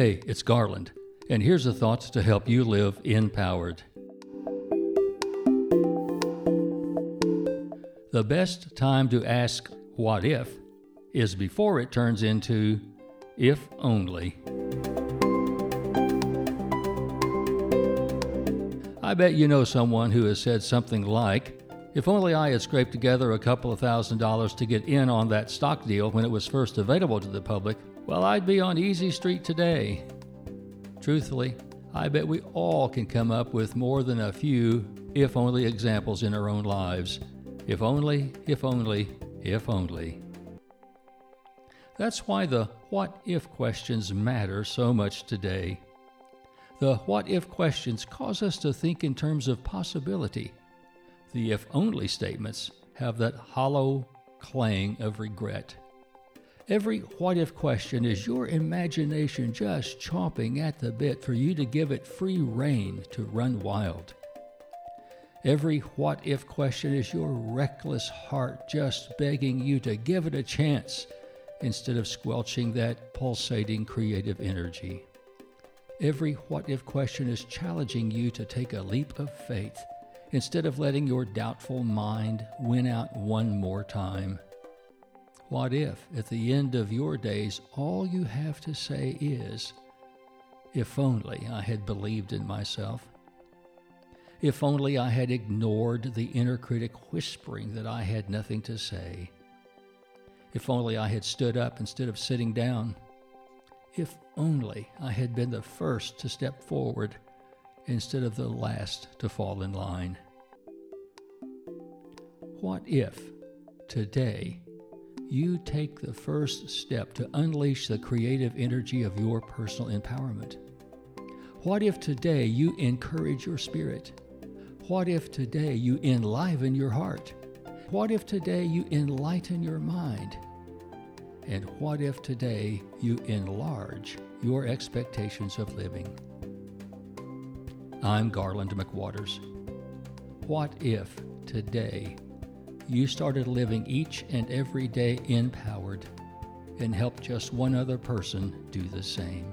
Hey, it's Garland, and here's the thoughts to help you live empowered. The best time to ask what if is before it turns into if only. I bet you know someone who has said something like, if only I had scraped together a couple of thousand dollars to get in on that stock deal when it was first available to the public, well, I'd be on Easy Street today. Truthfully, I bet we all can come up with more than a few if only examples in our own lives. If only, if only, if only. That's why the what if questions matter so much today. The what if questions cause us to think in terms of possibility the if only statements have that hollow clang of regret. Every what if question is your imagination just chomping at the bit for you to give it free rein to run wild. Every what if question is your reckless heart just begging you to give it a chance instead of squelching that pulsating creative energy. Every what if question is challenging you to take a leap of faith instead of letting your doubtful mind win out one more time? What if, at the end of your days, all you have to say is, If only I had believed in myself? If only I had ignored the inner critic whispering that I had nothing to say? If only I had stood up instead of sitting down? If only I had been the first to step forward instead of the last to fall in line? What if today you take the first step to unleash the creative energy of your personal empowerment? What if today you encourage your spirit? What if today you enliven your heart? What if today you enlighten your mind? And what if today you enlarge your expectations of living? I'm Garland McWaters. What if today you started living each and every day empowered and helped just one other person do the same.